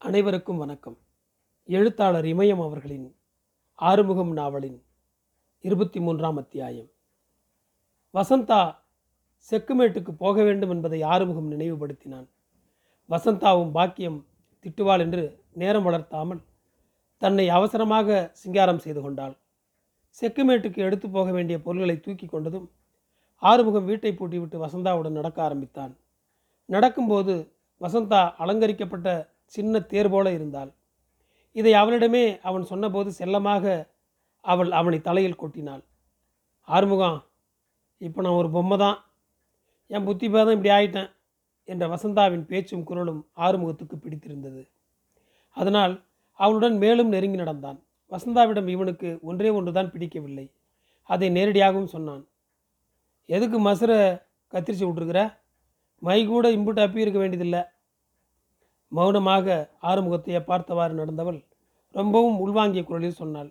அனைவருக்கும் வணக்கம். எழுத்தாளர் இமயம் அவர்களின் ஆறுமுகம் நாவலின் இருபத்தி மூன்றாம் அத்தியாயம். வசந்தா செக்குமேட்டுக்கு போக வேண்டும் என்பதை ஆறுமுகம் நினைவுபடுத்தினான். வசந்தாவும் பாக்கியம் திட்டுவாள் என்று நேரம் வளர்த்தாமல் தன்னை அவசரமாக சிங்காரம் செய்து கொண்டாள். செக்குமேட்டுக்கு எடுத்து போக வேண்டிய பொருள்களை தூக்கி கொண்டதும் ஆறுமுகம் வீட்டை பூட்டிவிட்டு வசந்தாவுடன் நடக்க ஆரம்பித்தான். நடக்கும்போது வசந்தா அலங்கரிக்கப்பட்ட சின்ன தேர் போல இருந்தாள். இதை அவனிடமே அவன் சொன்னபோது செல்லமாக அவள் அவனை தலையில் கொட்டினாள். ஆறுமுகம் இப்போ நான் ஒரு பொம்மை தான் என் புத்தி பேதம் இப்படி ஆயிட்டேன் என்ற வசந்தாவின் பேச்சும் குரலும் ஆறுமுகத்துக்கு பிடித்திருந்தது. அதனால் அவளுடன் மேலும் நெருங்கி நடந்தான். வசந்தாவிடம் இவனுக்கு ஒன்றே ஒன்றுதான் பிடிக்கவில்லை. அதை நேரடியாகவும் சொன்னான். எதுக்கு மசுரை கத்திரிச்சு விட்ருக்குற மை கூட இம்புட்டு அப்பி இருக்க வேண்டியதில்லை. மௌனமாக ஆறுமுகத்தையே பார்த்தவாறு நடந்தவள் ரொம்பவும் உள்வாங்கிய குரலில் சொன்னாள்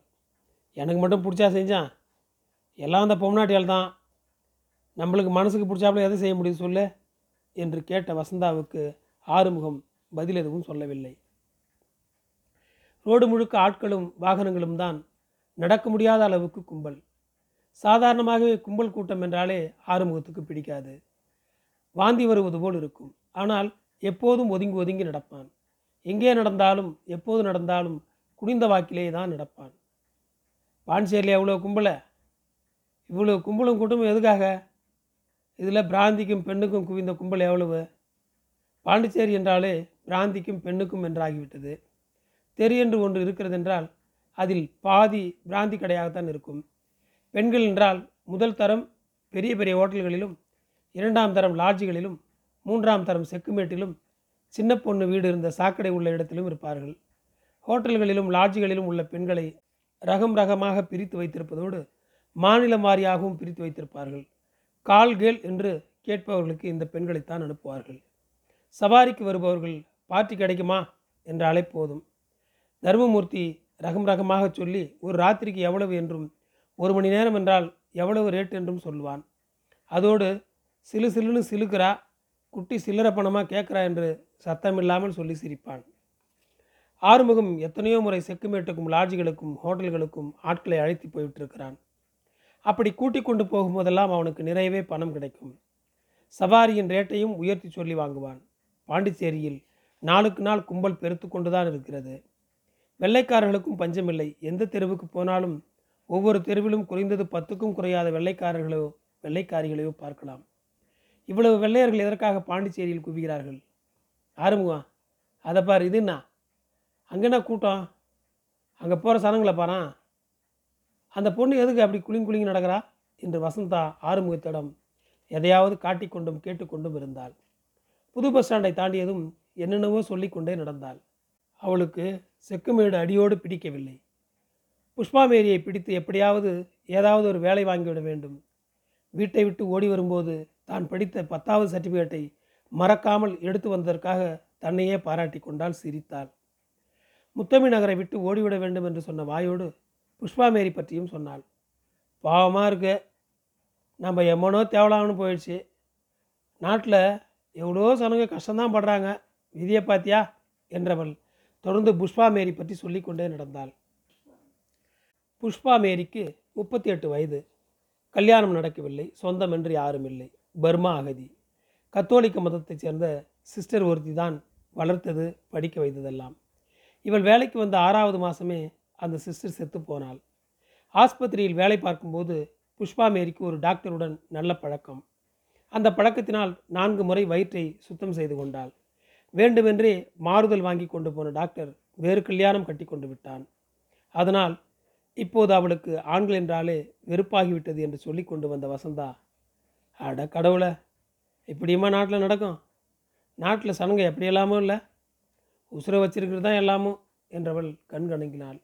எனக்கு மட்டும் பிடிச்சா செஞ்சான். எல்லாம் அந்த பொம்நாட்டியால் தான். நம்மளுக்கு மனசுக்கு பிடிச்சாப்புல எதை செய்ய முடியும் சொல்லு? என்று கேட்ட வசந்தாவுக்கு ஆறுமுகம் பதில் எதுவும் சொல்லவில்லை. ரோடு முழுக்க ஆட்களும் வாகனங்களும் தான் நடக்க முடியாத அளவுக்கு கும்பல். சாதாரணமாகவே கும்பல் கூட்டம் என்றாலே ஆறுமுகத்துக்கு பிடிக்காது. வாந்தி வருவது போல் இருக்கும். ஆனால் எப்போதும் ஒதுங்கி ஒதுங்கி நடப்பான். எங்கே நடந்தாலும் எப்போது நடந்தாலும் குனிந்த வாக்கிலே தான் நடப்பான். பாண்டிச்சேரியில் எவ்வளோ கும்பலை? இவ்வளோ கும்பலும் கூட்டமும் எதுக்காக? இதில் பிராந்திக்கும் பெண்ணுக்கும் குவிந்த கும்பல் எவ்வளவு? பாண்டிச்சேரி என்றாலே பிராந்திக்கும் பெண்ணுக்கும் என்றாகிவிட்டது. தெரு என்று ஒன்று இருக்கிறது என்றால் அதில் பாதி பிராந்தி கடையாகத்தான் இருக்கும். பெண்கள் என்றால் முதல் தரம் பெரிய பெரிய ஹோட்டல்களிலும் இரண்டாம் தரம் லாட்ஜுகளிலும் மூன்றாம் தரம் செக்குமேட்டிலும் சின்ன பொண்ணு வீடு இருந்த சாக்கடை உள்ள இடத்திலும் இருப்பார்கள். ஹோட்டல்களிலும் லாட்ஜுகளிலும் உள்ள பெண்களை ரகம் ரகமாக பிரித்து வைத்திருப்பதோடு மாநிலம் வாரியாகவும் பிரித்து வைத்திருப்பார்கள். கால் கேள் என்று கேட்பவர்களுக்கு இந்த பெண்களைத்தான் அனுப்புவார்கள். சவாரிக்கு வருபவர்கள் பார்ட்டி கிடைக்குமா? என்றாலே போதும். தர்மமூர்த்தி ரகம் ரகமாக சொல்லி ஒரு ராத்திரிக்கு எவ்வளவு? என்றும் ஒரு மணி நேரம் என்றால் எவ்வளவு ரேட்? என்றும் சொல்லுவான். அதோடு சிலு சிலுன்னு சிலுக்கிறா? குட்டி சில்லற பணமாக கேட்குறா என்று சத்தமில்லாமல் சொல்லி சிரிப்பான். ஆறுமுகம் எத்தனையோ முறை செக்குமேட்டுக்கும் லாட்ஜுகளுக்கும் ஹோட்டல்களுக்கும் ஆட்களை அழைத்து போயிட்டிருக்கிறான். அப்படி கூட்டி கொண்டு போகும்போதெல்லாம் அவனுக்கு நிறையவே பணம் கிடைக்கும். சவாரியின் ரேட்டையும் உயர்த்தி சொல்லி வாங்குவான். பாண்டிச்சேரியில் நாளுக்கு நாள் கும்பல் பெருத்து கொண்டுதான் இருக்கிறது. வெள்ளைக்காரர்களுக்கும் பஞ்சமில்லை. எந்த தெருவுக்கு போனாலும் ஒவ்வொரு தெருவிலும் குறைந்தது பத்துக்கும் குறையாத வெள்ளைக்காரர்களோ வெள்ளைக்காரிகளையோ பார்க்கலாம். இவ்வளவு வெள்ளையர்கள் எதற்காக பாண்டிச்சேரியில் குவிகிறார்கள்? ஆறுமுகம். அதை பாரு இதுன்னா என்ன? கூட்டம்? அங்கே போகிற சனங்களை பாரான் அந்த பொண்ணு எதுக்கு அப்படி குளிங் குளிங்கி நடக்கிறா? என்று வசந்தா ஆறுமுகத்திடம் எதையாவது காட்டிக்கொண்டும் கேட்டுக்கொண்டும் இருந்தாள். புது பஸ் ஸ்டாண்டை தாண்டியதும் என்னென்னவோ சொல்லிக்கொண்டே நடந்தாள். அவளுக்கு செக்குமேடு அடியோடு பிடிக்கவில்லை. புஷ்பாமேரியை பிடித்து எப்படியாவது ஏதாவது ஒரு வேலை வாங்கிவிட வேண்டும். வீட்டை விட்டு ஓடி வரும்போது தான் படித்த பத்தாவது சர்டிஃபிகேட்டை மறக்காமல் எடுத்து வந்ததற்காக தன்னையே பாராட்டி கொண்டால் சிரித்தாள். முத்தமி நகரை விட்டு ஓடிவிட வேண்டும் என்று சொன்ன வாயோடு புஷ்பாமேரி பற்றியும் சொன்னாள். பாவமாக இருக்கு. நம்ம எம்மனோ தேவலாம்னு போயிடுச்சு. நாட்டில் எவ்வளோ சனங்க கஷ்டம்தான் படுறாங்க. விதியை பாத்தியா? என்றவள் தொடர்ந்து புஷ்பா மேரி பற்றி சொல்லிக்கொண்டே நடந்தாள். புஷ்பா மேரிக்கு முப்பத்தி எட்டு வயது. கல்யாணம் நடக்கவில்லை. சொந்தம் என்று யாரும் இல்லை. பர்மா அகதி. கத்தோலிக்க மதத்தைச் சேர்ந்த சிஸ்டர் ஒருத்தி தான் வளர்த்தது படிக்க வைத்ததெல்லாம். இவள் வேலைக்கு வந்த ஆறாவது மாதமே அந்த சிஸ்டர் செத்து போனாள். ஆஸ்பத்திரியில் வேலை பார்க்கும்போது புஷ்பா மேரிக்கு ஒரு டாக்டருடன் நல்ல பழக்கம். அந்த பழக்கத்தினால் நான்கு முறை வயிற்றை சுத்தம் செய்து கொண்டாள். வேண்டுமென்றே மாறுதல் வாங்கி கொண்டு போன டாக்டர் வேறு கல்யாணம் கட்டி கொண்டு விட்டான். அதனால் இப்போது அவளுக்கு ஆண்கள் என்றாலே வெறுப்பாகிவிட்டது என்று சொல்லி கொண்டு வந்த வசந்தா அட கடவுளை இப்படியுமா நாட்டில் நடக்கும்? நாட்டில் சனங்க எப்படி எல்லாமோ இல்லை? உசுரை வச்சிருக்கிறது தான் எல்லாமோ என்றவள் கண்கணங்கினாள்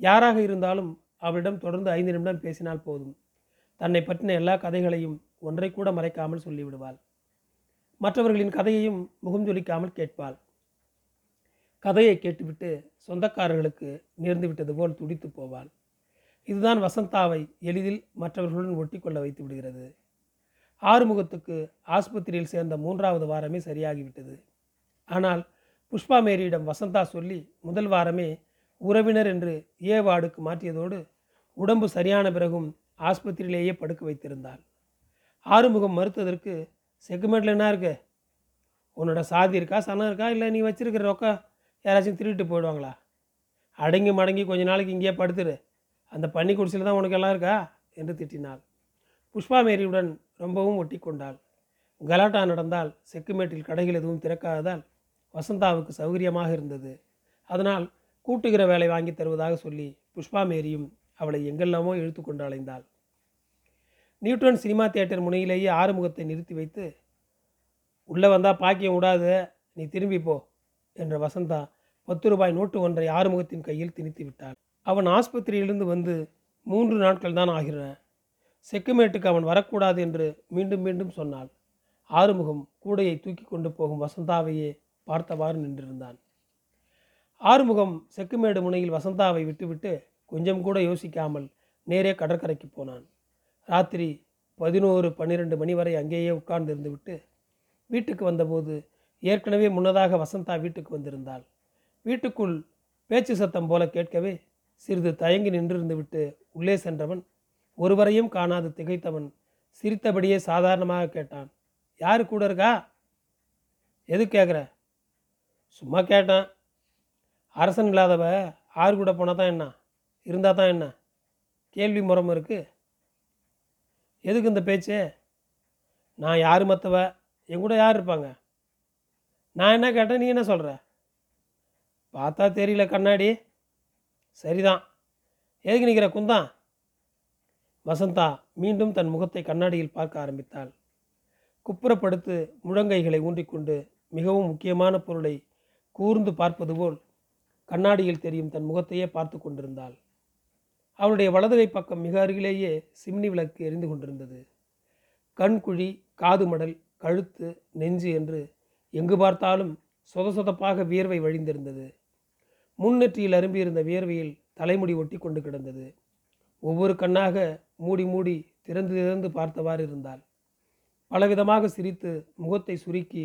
யாராக இருந்தாலும் அவளிடம் தொடர்ந்து ஐந்து நிமிடம் பேசினால் போதும். தன்னை பற்றின எல்லா கதைகளையும் ஒன்றை கூட மறைக்காமல் சொல்லிவிடுவாள். மற்றவர்களின் கதையையும் முகம் ஜொலிக்காமல் கேட்பாள். கதையை கேட்டுவிட்டு சொந்தக்காரர்களுக்கு நேர்ந்து விட்டது போல் துடித்து போவாள். இதுதான் வசந்தாவை எளிதில் மற்றவர்களுடன் ஒட்டி கொள்ள வைத்து விடுகிறது. ஆறுமுகத்துக்கு ஆஸ்பத்திரியில் சேர்ந்த மூன்றாவது வாரமே சரியாகிவிட்டது. ஆனால் புஷ்பா மேரியிடம் வசந்தா சொல்லி முதல் வாரமே உறவினர் என்று ஏ வார்டுக்கு மாற்றியதோடு உடம்பு சரியான பிறகும் ஆஸ்பத்திரியிலேயே படுக்க வைத்திருந்தாள். ஆறுமுகம் மறுத்ததற்கு செக்குமெண்ட்டில் என்ன இருக்கு? உன்னோட சாதி இருக்கா சனம் இருக்கா இல்லை நீ வச்சிருக்கிற ரொக்கம் யாராச்சும் திருட்டு போயிடுவாங்களா? அடங்கி மடங்கி கொஞ்ச நாளைக்கு இங்கேயே படுத்துரு. அந்த பன்னி குடிசையில் தான் உனக்கு எல்லாம் இருக்கா? என்று திட்டினாள். புஷ்பா மேரியுடன் ரொம்பவும் ஒட்டி கொண்டாள் கலாட்டா நடந்தால் செக்குமேட்டில் கடைகள் எதுவும் திறக்காததால் வசந்தாவுக்கு சௌகரியமாக இருந்தது. அதனால் கூட்டுகிற வேலை வாங்கி தருவதாக சொல்லி புஷ்பா மேரியும் அவளை எங்கெல்லாமோ இழுத்து கொண்டு அலைந்தாள். நியூட்டன் சினிமா தியேட்டர் முனையிலேயே ஆறுமுகத்தை நிறுத்தி வைத்து உள்ளே வந்தால் பாக்கியம் விடாது நீ திரும்பி போ என்ற வசந்தா பத்து ரூபாய் நோட்டு ஒன்றை ஆறுமுகத்தின் கையில் திணித்து விட்டாள். அவன் ஆஸ்பத்திரியிலிருந்து வந்து மூன்று நாட்கள் தான் ஆகின்றன செக்குமேட்டுக்கு அவன் வரக்கூடாது என்று மீண்டும் மீண்டும் சொன்னாள். ஆறுமுகம் கூடையை தூக்கி கொண்டு போகும் வசந்தாவையே பார்த்தவாறு நின்றிருந்தான். ஆறுமுகம் செக்குமேடு முனையில் வசந்தாவை விட்டுவிட்டு கொஞ்சம் கூட யோசிக்காமல் நேரே கடற்கரைக்கு போனான். ராத்திரி பதினோரு பன்னிரெண்டு மணி வரை அங்கேயே உட்கார்ந்து இருந்துவிட்டு வீட்டுக்கு வந்தபோது ஏற்கனவே முன்னதாக வசந்தா வீட்டுக்கு வந்திருந்தாள். வீட்டுக்குள் பேச்சு சத்தம் போல கேட்கவே சிறிது தயங்கி நின்றிருந்து விட்டு உள்ளே சென்றவன் ஒருவரையும் காணாது திகைத்தவன். சிரித்தபடியே சாதாரணமாக கேட்டான். யாரு கூட இருக்கா? எது கேட்குற சும்மா கேட்டேன். அரசன் இல்லாதவ ஆறு கூட போனால் தான் என்ன? இருந்தால் தான் என்ன? கேள்வி முறம் இருக்கு. எதுக்கு இந்த பேச்சு? நான் யார் மற்றவ என் கூட யார் இருப்பாங்க? நான் என்ன கேட்டேன்? நீ என்ன சொல்கிற பார்த்தா தெரியல கண்ணாடி. சரிதான். எதுக்கு நிற்கிற குந்தான் வசந்தா மீண்டும் தன் முகத்தை கண்ணாடியில் பார்க்க ஆரம்பித்தாள். குப்புறப்படுத்து முழங்கைகளை ஊன்றிக்கொண்டு மிகவும் முக்கியமான பொருளை கூர்ந்து பார்ப்பது போல் கண்ணாடியில் தெரியும் தன் முகத்தையே பார்த்து கொண்டிருந்தாள். அவளுடைய வலதுகை பக்கம் மிக அருகிலேயே சிம்னி விளக்கு எரிந்து கொண்டிருந்தது. கண்குழி காது மடல் கழுத்து நெஞ்சு என்று எங்கு பார்த்தாலும் சொத சொதப்பாக வியர்வை வழிந்திருந்தது. முன்னெற்றியில் அரும்பியிருந்த வியர்வையில் தலைமுடி ஒட்டி கொண்டு கிடந்தது. ஒவ்வொரு கண்ணாக மூடி மூடி திறந்து திறந்து பார்த்தவாறு இருந்தாள். பலவிதமாக சிரித்து முகத்தை சுருக்கி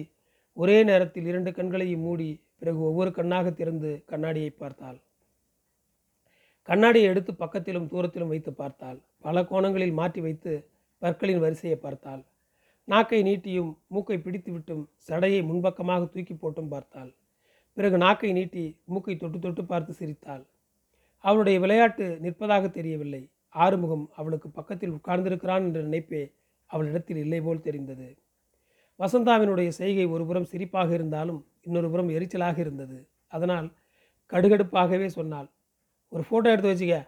ஒரே நேரத்தில் இரண்டு கண்களையும் மூடி பிறகு ஒவ்வொரு கண்ணாக திறந்து கண்ணாடியை பார்த்தாள். கண்ணாடியை எடுத்து பக்கத்திலும் தூரத்திலும் வைத்து பார்த்தாள். பல கோணங்களில் மாற்றி வைத்து பற்களின் வரிசையை பார்த்தாள். நாக்கை நீட்டியும் மூக்கை பிடித்துவிட்டும் சடையை முன்பக்கமாக தூக்கி போட்டும் பார்த்தாள். பிறகு நாக்கை நீட்டி மூக்கை தொட்டு தொட்டு பார்த்து சிரித்தாள். அவளுடைய விளையாட்டு நிற்பதாக தெரியவில்லை. ஆறுமுகம் அவளுக்கு பக்கத்தில் உட்கார்ந்திருக்கிறான் என்ற நினைப்பே அவளிடத்தில் இல்லை போல் தெரிந்தது. வசந்தாவினுடைய செய்கை ஒருபுறம் சிரிப்பாக இருந்தாலும் இன்னொரு புறம் எரிச்சலாக இருந்தது. அதனால் கடுகடுப்பாகவே சொன்னாள் ஒரு ஃபோட்டோ எடுத்து வச்சுக்க.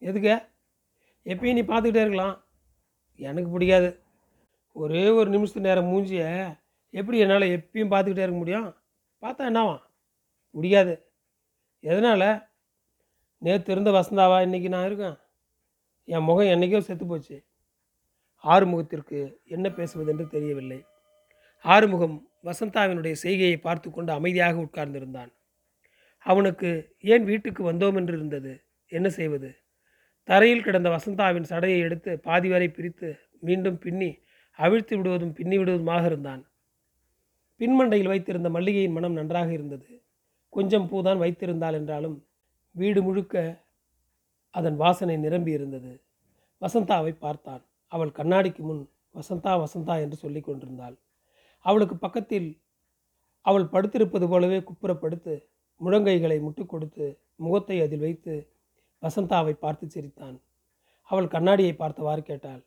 எதுக்க? எப்பயும் நீ பார்த்துக்கிட்டே இருக்கலாம். எனக்கு பிடிக்காது. ஒரே ஒரு நிமிஷத்து நேரம் மூஞ்சிய எப்படி என்னால் எப்பயும் பார்த்துக்கிட்டே இருக்க முடியும்? பார்த்தா என்னவா? முடியாது. எதனால்? நேற்று இருந்த வசந்தாவா இன்றைக்கி நான் இருக்கேன். என் முகம் என்றைக்கோ செத்து போச்சு. ஆறுமுகத்திற்கு என்ன பேசுவதென்று தெரியவில்லை. ஆறுமுகம் வசந்தாவினுடைய செய்கையை பார்த்து கொண்டு அமைதியாக உட்கார்ந்திருந்தான். அவனுக்கு ஏன் வீட்டுக்கு வந்தோம் என்று இருந்தது? என்ன செய்வது? தரையில் கிடந்த வசந்தாவின் சடையை எடுத்து பாதி வரை பிரித்து மீண்டும் பின்னி அவிழ்த்து விடுவதும் பின்னி விடுவதுமாக இருந்தான். பின்மண்டையில் வைத்திருந்த மல்லிகையின் மனம் நன்றாக இருந்தது. கொஞ்சம் பூதான் வைத்திருந்தாள் என்றாலும் வீடு முழுக்க அதன் வாசனை நிரம்பி இருந்தது வசந்தாவை பார்த்தான். அவள் கண்ணாடிக்கு முன் வசந்தா வசந்தா என்று சொல்லிக் கொண்டிருந்தாள். அவளுக்கு பக்கத்தில் அவள் படுத்திருப்பது போலவே குப்புறப்படுத்து முழங்கைகளை முட்டு கொடுத்து முகத்தை அதில் வைத்து வசந்தாவை பார்த்து சிரித்தான். அவள் கண்ணாடியை பார்த்தவாறு கேட்டாள்.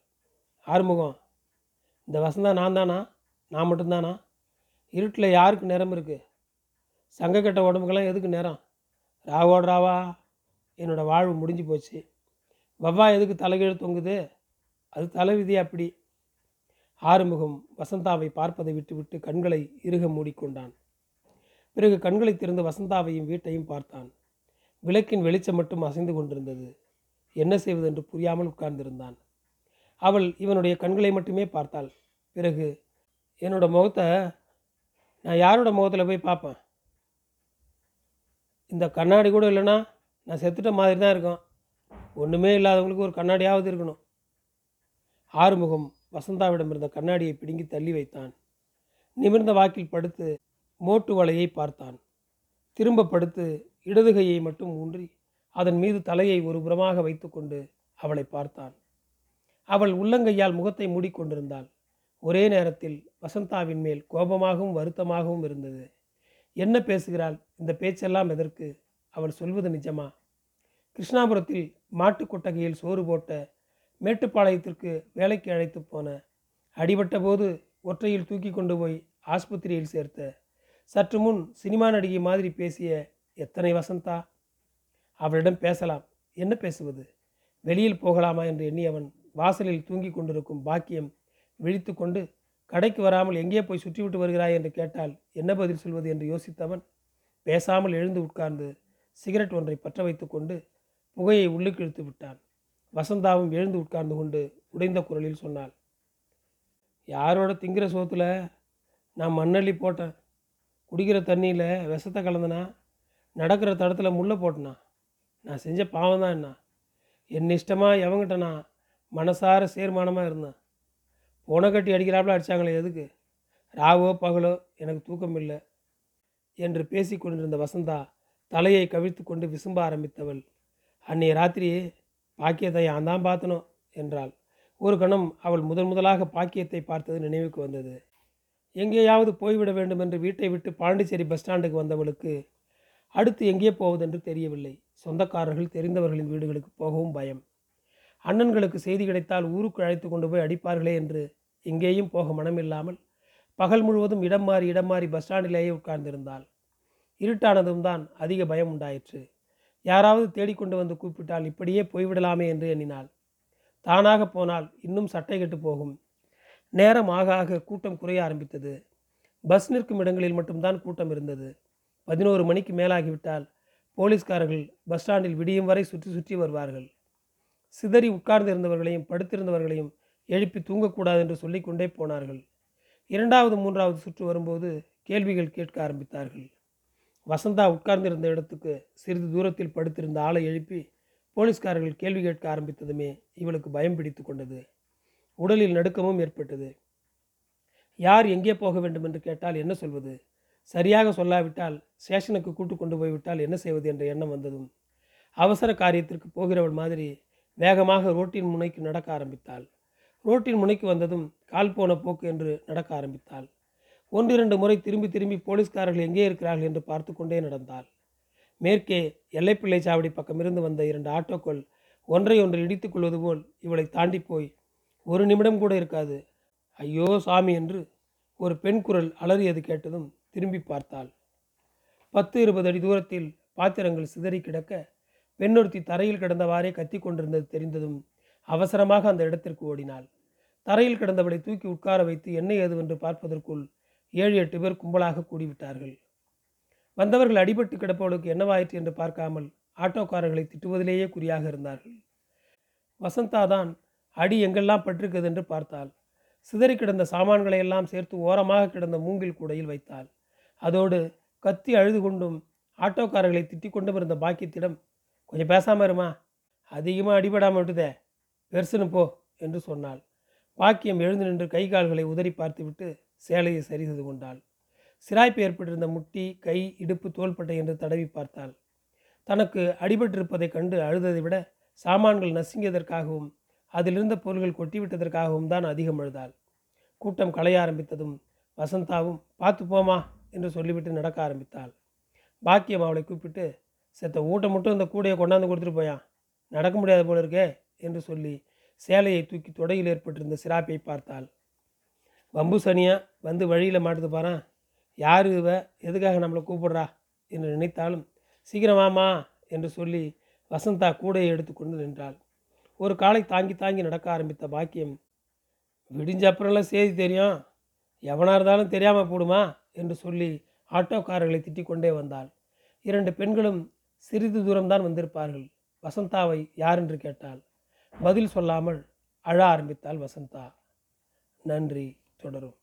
ஆறுமுகம் இந்த வசந்தா நான் தானா? நான் மட்டும்தானா இருட்டில் யாருக்கு நேரம் இருக்குது சங்க கெட்ட உடம்புக்கெல்லாம் எதுக்கு நேரம்? ராவோட ராவா என்னோடய வாழ்வு முடிஞ்சு போச்சு. வவ்வா எதுக்கு தலைகீழ் தொங்குது? அது தலைவிதி அப்படி. ஆறுமுகம் வசந்தாவை பார்ப்பதை விட்டுவிட்டு கண்களை இறுக மூடிக்கொண்டான். பிறகு கண்களை திறந்து வசந்தாவையும் வீட்டையும் பார்த்தான். விளக்கின் வெளிச்சம் மட்டும் அசைந்து கொண்டிருந்தது. என்ன செய்வதென்று புரியாமல் உட்கார்ந்திருந்தான். அவள் இவனுடைய கண்களை மட்டுமே பார்த்தாள். பிறகு என்னோட முகத்தை நான் யாரோட முகத்தில் போய் பார்ப்பேன்? இந்த கண்ணாடி கூட இல்லைன்னா நான் செத்துட்ட மாதிரி தான் இருக்கும். ஒன்றுமே இல்லாதவங்களுக்கு ஒரு கண்ணாடியாவது இருக்கணும். ஆறுமுகம் வசந்தாவிடம் இருந்த கண்ணாடியை பிடுங்கி தள்ளி வைத்தான். நிமிர்ந்த வாக்கில் படுத்து மோட்டு வலையை பார்த்தான். திரும்ப படுத்து இடது கையை மட்டும் ஊன்றி அதன் மீது தலையை ஒரு புறமாக வைத்துக்கொண்டு அவளை பார்த்தான். அவள் உள்ளங்கையால் முகத்தை மூடிக்கொண்டிருந்தாள். ஒரே நேரத்தில் வசந்தாவின் மேல் கோபமாகவும் வருத்தமாகவும் இருந்தது. என்ன பேசுகிறாள்? இந்த பேச்செல்லாம் எதற்கு? அவள் சொல்வது நிஜமா? கிருஷ்ணாபுரத்தில் மாட்டு கொட்டகையில் சோறு போட்ட மேட்டுப்பாளையத்திற்கு வேலைக்கு அழைத்து போன அடிபட்ட போது ஒற்றையில் தூக்கி கொண்டு போய் ஆஸ்பத்திரியில் சேர்த்த சற்று முன் சினிமா நடிகை மாதிரி பேசிய எத்தனை வசந்தா? அவளிடம் பேசலாம். என்ன பேசுவது? வெளியில் போகலாமா என்று எண்ணி அவன் வாசலில் தூங்கிக் கொண்டிருக்கும் பாக்கியம் விழித்து கொண்டு கடைக்கு வராமல் எங்கே போய் சுற்றிவிட்டு வருகிறாய் என்று கேட்டால் என்ன பதில் சொல்வது? என்று யோசித்தவன் பேசாமல் எழுந்து உட்கார்ந்து சிகரெட் ஒன்றை பற்ற வைத்து கொண்டு புகையை உள்ளுக்கு இழுத்து விட்டான். வசந்தாவும் எழுந்து உட்கார்ந்து கொண்டு உடைந்த குரலில் சொன்னாள் யாரோட திங்கிற சோத்தில் நான் மண்ணள்ளி போட்டேன். குடிக்கிற தண்ணியில் விஷத்தை கலந்தனா? நடக்கிற தடத்தில் முள்ளை போட்டனா? நான் செஞ்ச பாவம் தான் என்ன என் இஷ்டமாக எவங்கிட்ட நான் மனசார சேர்மானமாக இருந்தேன். பொனை கட்டி அடிக்கிறாப்புல அடித்தாங்களே எதுக்கு? ராவோ பகலோ எனக்கு தூக்கம் இல்லை என்று பேசி கொண்டிருந்த வசந்தா தலையை கவிழ்த்து கொண்டு விசும்ப ஆரம்பித்தவள். அன்னைய ராத்திரி பாக்கியத்தை நான் தான் பார்த்தனோ என்றாள். ஒரு கணம் அவள் முதன் முதலாக பாக்கியத்தை பார்த்தது நினைவுக்கு வந்தது. எங்கேயாவது போய்விட வேண்டும் என்று வீட்டை விட்டு பாண்டிச்சேரி பஸ் ஸ்டாண்டுக்கு வந்தவளுக்கு அடுத்து எங்கே போவதென்று தெரியவில்லை. சொந்தக்காரர்கள் தெரிந்தவர்களின் வீடுகளுக்கு போகவும் பயம். அண்ணன்களுக்கு செய்தி கிடைத்தால் ஊருக்கு அழைத்து கொண்டு போய் அடிப்பார்களே என்று எங்கேயும் போக மனமில்லாமல் பகல் முழுவதும் இடம் மாறி இடம் மாறி பஸ் ஸ்டாண்டிலேயே உட்கார்ந்திருந்தாள். இருட்டானதும் தான் அதிக பயம் உண்டாயிற்று. யாராவது தேடிக்கொண்டு வந்து கூப்பிட்டால் இப்படியே போய்விடலாமே என்று எண்ணினாள். தானாக போனால் இன்னும் சட்டை கெட்டு போகும். நேரம் ஆக ஆக கூட்டம் குறைய ஆரம்பித்தது. பஸ் நிற்கும் இடங்களில் மட்டும்தான் கூட்டம் இருந்தது. பதினோரு மணிக்கு மேலாகிவிட்டால் போலீஸ்காரர்கள் பஸ் ஸ்டாண்டில் விடியும் வரை சுற்றி சுற்றி வருவார்கள். சிதறி உட்கார்ந்திருந்தவர்களையும் படுத்திருந்தவர்களையும் எழுப்பி தூங்கக்கூடாது என்று சொல்லிக்கொண்டே போனார்கள். இரண்டாவது மூன்றாவது சுற்று வரும்போது கேள்விகள் கேட்க ஆரம்பித்தார்கள். வசந்தா உட்கார்ந்திருந்த இடத்துக்கு சிறிது தூரத்தில் படுத்திருந்த ஆளை எழுப்பி போலீஸ்காரர்கள் கேள்வி கேட்க ஆரம்பித்ததுமே இவளுக்கு பயம் பிடித்து கொண்டது. உடலில் நடுக்கமும் ஏற்பட்டது. யார் எங்கே போக வேண்டும் என்று கேட்டால் என்ன சொல்வது? சரியாக சொல்லாவிட்டால் ஸ்டேஷனுக்கு கூட்டு கொண்டு போய்விட்டால் என்ன செய்வது? என்ற எண்ணம் வந்ததும் அவசர காரியத்திற்கு போகிறவள் மாதிரி வேகமாக ரோட்டின் முனைக்கு நடக்க ஆரம்பித்தாள். ரோட்டின் முனைக்கு வந்ததும் கால் போன போக்கு என்று நடக்க ஆரம்பித்தாள். ஒன்றிரண்டு முறை திரும்பி திரும்பி போலீஸ்காரர்கள் எங்கே இருக்கிறார்கள் என்று பார்த்து கொண்டே நடந்தாள். மேற்கே எல்லைப்பிள்ளை சாவடி பக்கமிருந்து வந்த இரண்டு ஆட்டோக்கள் ஒன்றை ஒன்று இடித்துக் கொள்வது போல் இவளை தாண்டி போய் ஒரு நிமிடம் கூட இருக்காது. ஐயோ சாமி என்று ஒரு பெண் குரல் அலறியது கேட்டதும் திரும்பி பார்த்தாள். பத்து இருபது அடி தூரத்தில் பாத்திரங்கள் சிதறி கிடக்க பெண்ணொருத்தி தரையில் கிடந்தவாறே கத்தி கொண்டிருந்தது தெரிந்ததும் அவசரமாக அந்த இடத்திற்கு ஓடினாள். தரையில் கிடந்தவளை தூக்கி உட்கார வைத்து என்ன ஏதுவென்று பார்ப்பதற்குள் ஏழு எட்டு பேர் கும்பலாக கூடிவிட்டார்கள். வந்தவர்கள் அடிபட்டு கிடப்பவளுக்கு என்னவாயிற்று என்று பார்க்காமல் ஆட்டோக்காரர்களை திட்டுவதிலேயே குறியாக இருந்தார்கள். வசந்தா தான் அடி எங்கெல்லாம் பட்டிருக்குது என்று பார்த்தாள். சிதறி கிடந்த சாமான்களை எல்லாம் சேர்த்து ஓரமாக கிடந்த மூங்கில் கூடையில் வைத்தாள். அதோடு கத்தி அழுது கொண்டும் ஆட்டோக்காரர்களை திட்டிக் கொண்டும் இருந்த பாக்கியத்திடம் கொஞ்சம் பேசாமல் இருமா? அதிகமாக அடிபடாமல் விட்டுதே. பெருசுன்னு போ என்று சொன்னாள். பாக்கியம் எழுந்து நின்று கை கால்களை உதறி பார்த்துவிட்டு சேலையை சரி செய்து கொண்டாள். சிராய்ப்பு ஏற்பட்டிருந்த முட்டி கை இடுப்பு தோள்பட்டை என்று தடவி பார்த்தாள். தனக்கு அடிபட்டிருப்பதைக் கண்டு அழுததை விட சாமான்கள் நசுங்கியதற்காகவும் அதிலிருந்த பொருள்கள் கொட்டிவிட்டதற்காகவும் தான் அதிகம் அழுதாள். கூட்டம் களைய ஆரம்பித்ததும் வசந்தாவும் பார்த்து போமா என்று சொல்லிவிட்டு நடக்க ஆரம்பித்தாள். பாக்கியம் அவளை கூப்பிட்டு செத்த ஊட்ட மட்டும் இந்த கூடையை கொண்டாந்து கொடுத்துட்டு போயான் நடக்க முடியாத போல இருக்கே என்று சொல்லி சேலையை தூக்கி தொடையில் ஏற்பட்டிருந்த சிராப்பை பார்த்தாள். வம்பு சனியா வந்து வழியில் மாட்டுது பாரேன் யார் இவ? எதுக்காக நம்மளை கூப்பிடுறா? என்று நினைத்தாலும் சீக்கிரமாமா என்று சொல்லி வசந்தா கூடையை எடுத்துக்கொண்டு நின்றாள். ஒரு காலை தாங்கி தாங்கி நடக்க ஆரம்பித்த பாக்கியம் விடிஞ்ச அப்புறம்லாம் செய்தி தெரியும். எவனாக இருந்தாலும் தெரியாமல் போடுமா? என்று சொல்லி ஆட்டோக்காரர்களை திட்டிக் கொண்டே வந்தாள். இரண்டு பெண்களும் சிறிது தூரம்தான் வந்திருப்பார்கள். வசந்தாவை யார் என்று கேட்டால் பதில் சொல்லாமல் அழ ஆரம்பித்தாள் வசந்தா. நன்றி தொடரும்.